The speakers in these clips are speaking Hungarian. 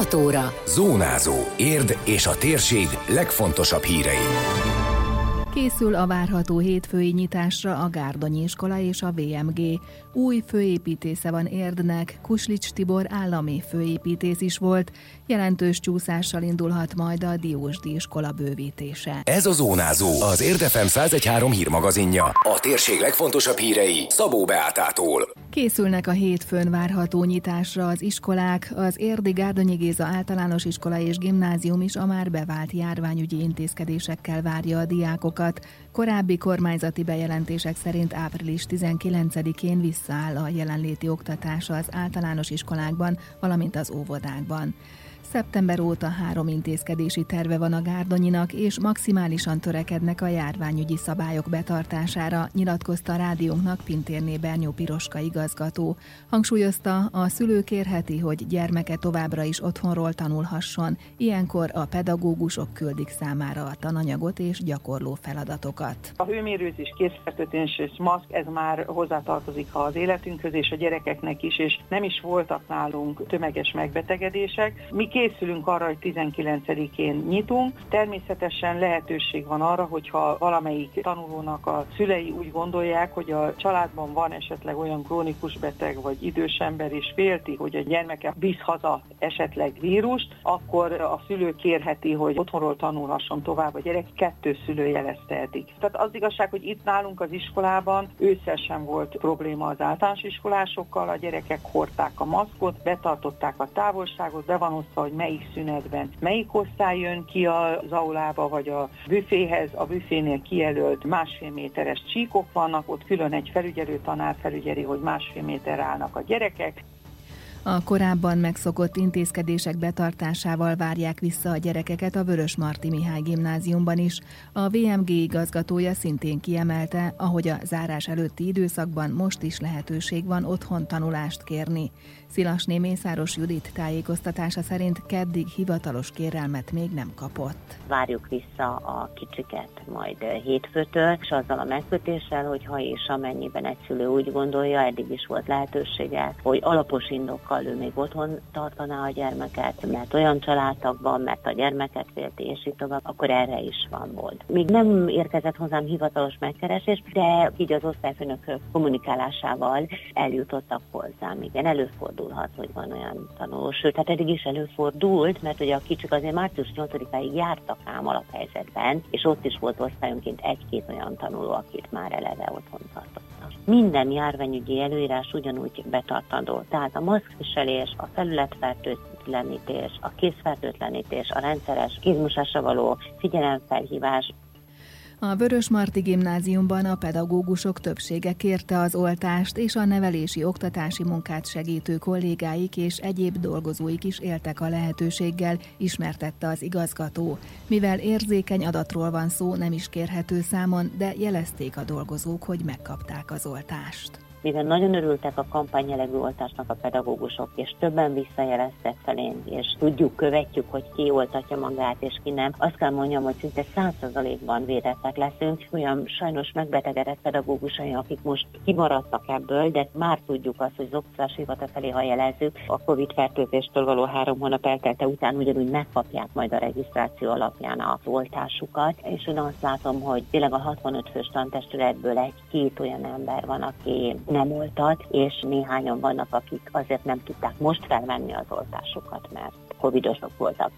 6 óra. Zónázó. Érd és a térség legfontosabb hírei. Készül a várható hétfői nyitásra a Gárdonyi iskola és a VMG. Új főépítésze van Érdnek, Kuslics Tibor állami főépítész is volt. Jelentős csúszással indulhat majd a Diósdi iskola bővítése. Ez a Zónázó, az Érdefem 113 hírmagazinja. A térség legfontosabb hírei Szabó Beátától. Készülnek a hétfőn várható nyitásra az iskolák, az Érdi Gárdonyi Géza általános iskola és gimnázium is a már bevált járványügyi intézkedésekkel várja a diákokat. Korábbi kormányzati bejelentések szerint április 19-én visszaáll a jelenléti oktatás az általános iskolákban, valamint az óvodákban. Szeptember óta három intézkedési terve van a Gárdonyinak, és maximálisan törekednek a járványügyi szabályok betartására, nyilatkozta a rádiónknak Pintérné Bernyó Piroska igazgató. Hangsúlyozta, a szülő kérheti, hogy gyermeke továbbra is otthonról tanulhasson, ilyenkor a pedagógusok küldik számára a tananyagot és gyakorló feladatokat. A hőmérőzés, készfertőtős és maszk, ez már hozzátartozik az életünkhöz és a gyerekeknek is, és nem is voltak nálunk tömeges megbetegedések. Mi készülünk arra, hogy 19-én nyitunk. Természetesen lehetőség van arra, hogyha valamelyik tanulónak a szülei úgy gondolják, hogy a családban van esetleg olyan krónikus beteg vagy idős ember, és félti, hogy a gyermeke visz haza esetleg vírust, akkor a szülő kérheti, hogy otthonról tanulhasson tovább a gyerek, kettő szülő jeleztehetik. Tehát az igazság, hogy itt nálunk az iskolában ősszel sem volt probléma az általános iskolásokkal, a gyerekek hordták a maszkot, betartották a távolságot, be van osztva, hogy melyik szünetben melyik osztály jön ki az aulába, vagy a büféhez, a büfénél kijelölt másfél méteres csíkok vannak, ott külön egy felügyelő tanár felügyeli, hogy másfél méter állnak a gyerekek, a korábban megszokott intézkedések betartásával várják vissza a gyerekeket a Vörös Marti Mihály gimnáziumban is. A VMG igazgatója szintén kiemelte, ahogy a zárás előtti időszakban most is lehetőség van otthon tanulást kérni. Szilasné Mészáros Judit tájékoztatása szerint keddig hivatalos kérelmet még nem kapott. Várjuk vissza a kicsiket majd hétfőtől, és azzal a megkötéssel, hogy ha és amennyiben egy szülő úgy gondolja, eddig is volt lehetősége, hogy alapos indokkal ő még otthon tartaná a gyermeket, mert olyan családtagban, mert a gyermeket félti, és így tovább, akkor erre is van volt. Még nem érkezett hozzám hivatalos megkeresés, de így az osztályfőnök kommunikálásával eljutottak hozzám. Igen, előfordul előfordulhat, hogy van olyan tanuló. Sőt, hát eddig is előfordult, mert ugye a kicsik azért március 8-áig jártak ám alaphelyzetben, és ott is volt osztályonként egy-két olyan tanuló, akit már eleve otthon tartottak. Minden járványügyi előírás ugyanúgy betartandó, tehát a maszkviselés, a felületfertőtlenítés, a készfertőtlenítés, a rendszeres kézmosásra való figyelemfelhívás, a Vörös Marti gimnáziumban a pedagógusok többsége kérte az oltást, és a nevelési oktatási munkát segítő kollégáik és egyéb dolgozóik is éltek a lehetőséggel, ismertette az igazgató. Mivel érzékeny adatról van szó, nem is kérhető számon, de jelezték a dolgozók, hogy megkapták az oltást mivel nagyon örültek a kampányjelegű oltásnak a pedagógusok, és többen visszajeleztek felénk, és tudjuk, követjük, hogy ki oltatja magát, és ki nem. Azt kell mondjam, hogy szinte százszerzalékban védettek leszünk. Olyan sajnos megbetegedett pedagógusai, akik most kimaradtak ebből, de már tudjuk azt, hogy az oktatás hivatal felé, ha jelezzük, a COVID fertőzéstől való három hónap eltelte után ugyanúgy megkapják majd a regisztráció alapján a oltásukat. És én azt látom, hogy tényleg a 65 fős tantestületből egy-két olyan ember van, aki nem oltat, és néhányan vannak, akik azért nem tudták most felvenni az oltásokat, mert covidosok voltak.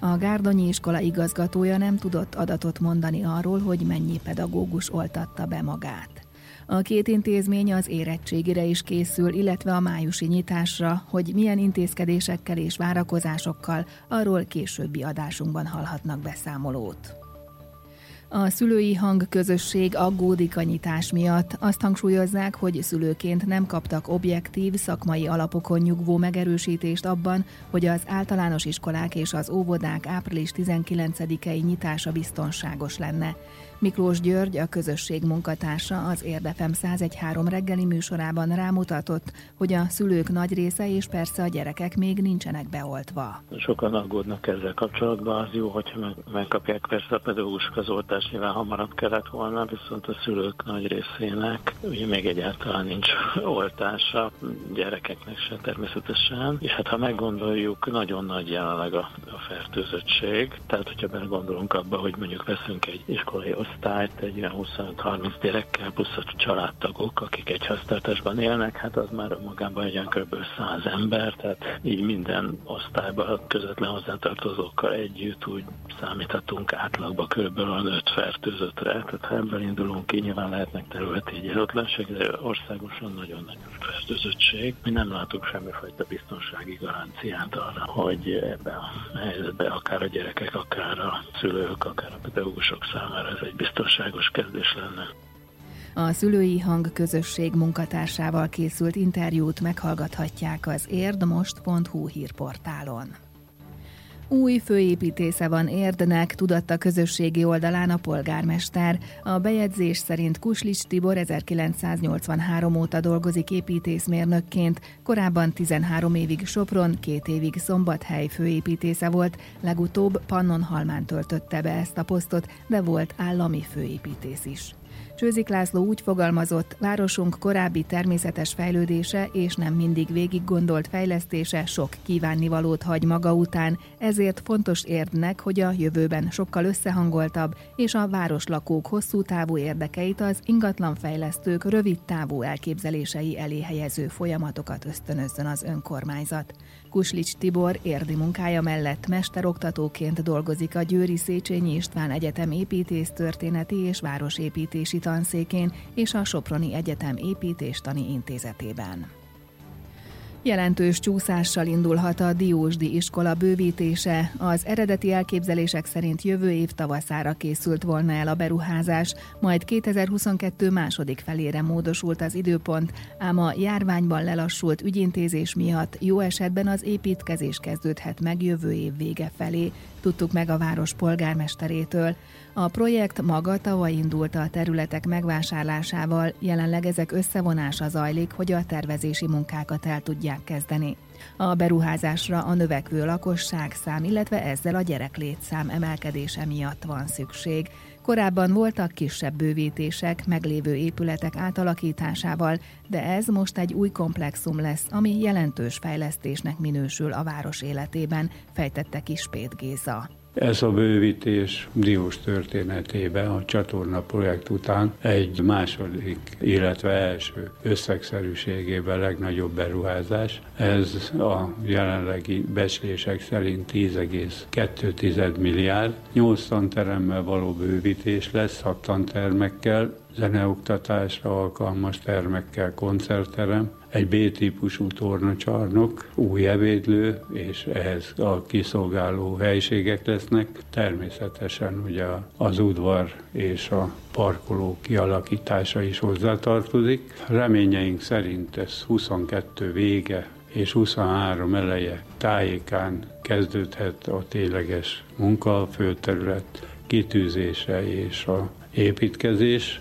A Gárdonyi iskola igazgatója nem tudott adatot mondani arról, hogy mennyi pedagógus oltatta be magát. A két intézmény az érettségire is készül, illetve a májusi nyitásra, hogy milyen intézkedésekkel és várakozásokkal, arról későbbi adásunkban hallhatnak beszámolót. A szülői hangközösség aggódik a nyitás miatt. Azt hangsúlyozzák, hogy szülőként nem kaptak objektív, szakmai alapokon nyugvó megerősítést abban, hogy az általános iskolák és az óvodák április 19-i nyitása biztonságos lenne. Miklós György, a közösség munkatársa az Érdefem 1013 reggeli műsorában rámutatott, hogy a szülők nagy része és persze a gyerekek még nincsenek beoltva. Sokan aggódnak ezzel kapcsolatban, az jó, hogyha meg, megkapják. Persze a pedagógusok az oltást, nyilván hamarabb kellett volna, viszont a szülők nagy részének ugye még egyáltalán nincs oltása, gyerekeknek se természetesen, és hát ha meggondoljuk, nagyon nagy jelenleg a, a fertőzöttség, tehát hogyha belegondolunk abba, hogy mondjuk veszünk egy iskolai osztályt egy ilyen 25-30 gyerekkel, plusz a családtagok, akik egy háztartásban élnek, hát az már magában egy kb. 100 ember, tehát így minden osztályban közvetlen hozzátartozókkal együtt úgy számíthatunk átlagban kb. 5 fertőzöttre, tehát ha ebből indulunk ki, nyilván lehetnek területi egyenlőtlenség, de országosan nagyon nagy fertőzöttség. Mi nem látunk semmifajta biztonsági garanciát arra, hogy ebben a helyzetben akár a gyerekek, akár a szülők, akár a pedagógusok számára ez egy biztonságos kezdés lenne. A szülői hang közösség munkatársával készült interjút meghallgathatják az érdmost.hu hírportálon. Új főépítésze van Érdnek, tudatta közösségi oldalán a polgármester. A bejegyzés szerint Kuslics Tibor 1983 óta dolgozik építészmérnökként, korábban 13 évig Sopron, két évig Szombathely főépítésze volt, legutóbb Pannonhalmán töltötte be ezt a posztot, de volt állami főépítész is. Csőzik László úgy fogalmazott, városunk korábbi természetes fejlődése és nem mindig végig gondolt fejlesztése sok kívánnivalót hagy maga után, ezért fontos érdnek, hogy a jövőben sokkal összehangoltabb és a városlakók hosszú távú érdekeit az ingatlanfejlesztők rövid távú elképzelései elé helyező folyamatokat ösztönözzön az önkormányzat. Kuslics Tibor érdi munkája mellett mesteroktatóként dolgozik a Győri Széchenyi István Egyetem építésztörténeti és városépítési tanszékén és a Soproni Egyetem építéstani intézetében. Jelentős csúszással indulhat a Diósdi iskola bővítése. Az eredeti elképzelések szerint jövő év tavaszára készült volna el a beruházás, majd 2022 második felére módosult az időpont, ám a járványban lelassult ügyintézés miatt jó esetben az építkezés kezdődhet meg jövő év vége felé, tudtuk meg a város polgármesterétől. A projekt maga tavaly indult a területek megvásárlásával, jelenleg ezek összevonása zajlik, hogy a tervezési munkákat el tudják kezdeni. A beruházásra a növekvő lakosság szám, illetve ezzel a gyereklétszám emelkedése miatt van szükség. Korábban voltak kisebb bővítések meglévő épületek átalakításával, de ez most egy új komplexum lesz, ami jelentős fejlesztésnek minősül a város életében, fejtette Kispét Géza. Ez a bővítés Diós történetében a csatorna projekt után egy második, illetve első összegszerűségében legnagyobb beruházás. Ez a jelenlegi becslések szerint 10,2 milliárd. 8 tanteremmel való bővítés lesz, 6 tantermekkel, zeneoktatásra alkalmas termekkel, koncertterem, egy B-típusú tornacsarnok, új ebédlő, és ehhez a kiszolgáló helységek lesznek. Természetesen ugye az udvar és a parkoló kialakítása is hozzátartozik. Reményeink szerint ez 22 vége és 23 eleje tájékán kezdődhet a tényleges munka, a főterület kitűzése és a építkezés.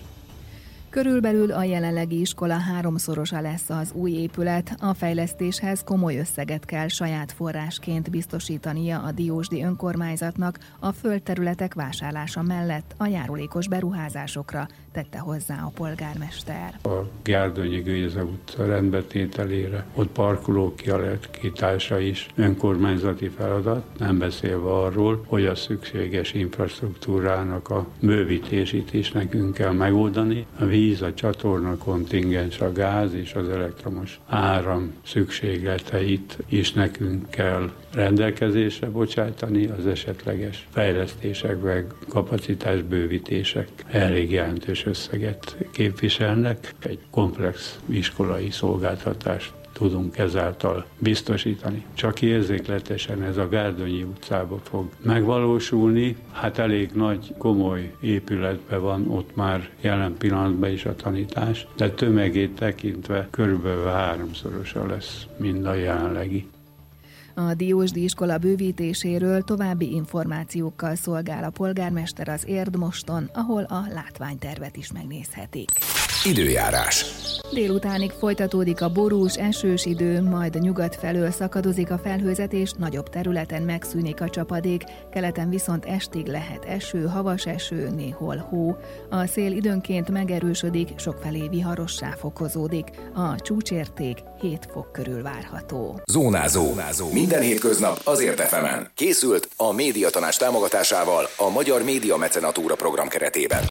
Körülbelül a jelenlegi iskola háromszorosa lesz az új épület. A fejlesztéshez komoly összeget kell saját forrásként biztosítania a Diósdi önkormányzatnak a földterületek vásárlása mellett a járulékos beruházásokra, tette hozzá a polgármester. A Gárdonyi Gőze utca rendbetételére, ott parkoló kialakítása is önkormányzati feladat, nem beszélve arról, hogy a szükséges infrastruktúrának a bővítését is nekünk kell megoldani. A víz, a csatorna kontingens, a gáz és az elektromos áram szükségleteit is nekünk kell rendelkezésre bocsátani az esetleges fejlesztések vagy kapacitásbővítések elég jelentős összeget képviselnek. Egy komplex iskolai szolgáltatást tudunk ezáltal biztosítani. Csak érzékletesen ez a Gárdonyi utcába fog megvalósulni. Hát elég nagy, komoly épületben van ott már jelen pillanatban is a tanítás, de tömegét tekintve körülbelül háromszorosa lesz, mind a jelenlegi. A Diósdi iskola bővítéséről további információkkal szolgál a polgármester az Érdmoston, ahol a látványtervet is megnézhetik. Időjárás. Délutánig folytatódik a borús, esős idő, majd nyugat felől szakadozik a felhőzetés, nagyobb területen megszűnik a csapadék, keleten viszont estig lehet eső, havas eső, néhol hó. A szél időnként megerősödik, sokfelé viharossá fokozódik. A csúcsérték 7 fok körül várható. Zónázó. Zónázó. Minden hétköznap azért efemen. Készült a médiatanás támogatásával a Magyar Média Mecenatúra program keretében.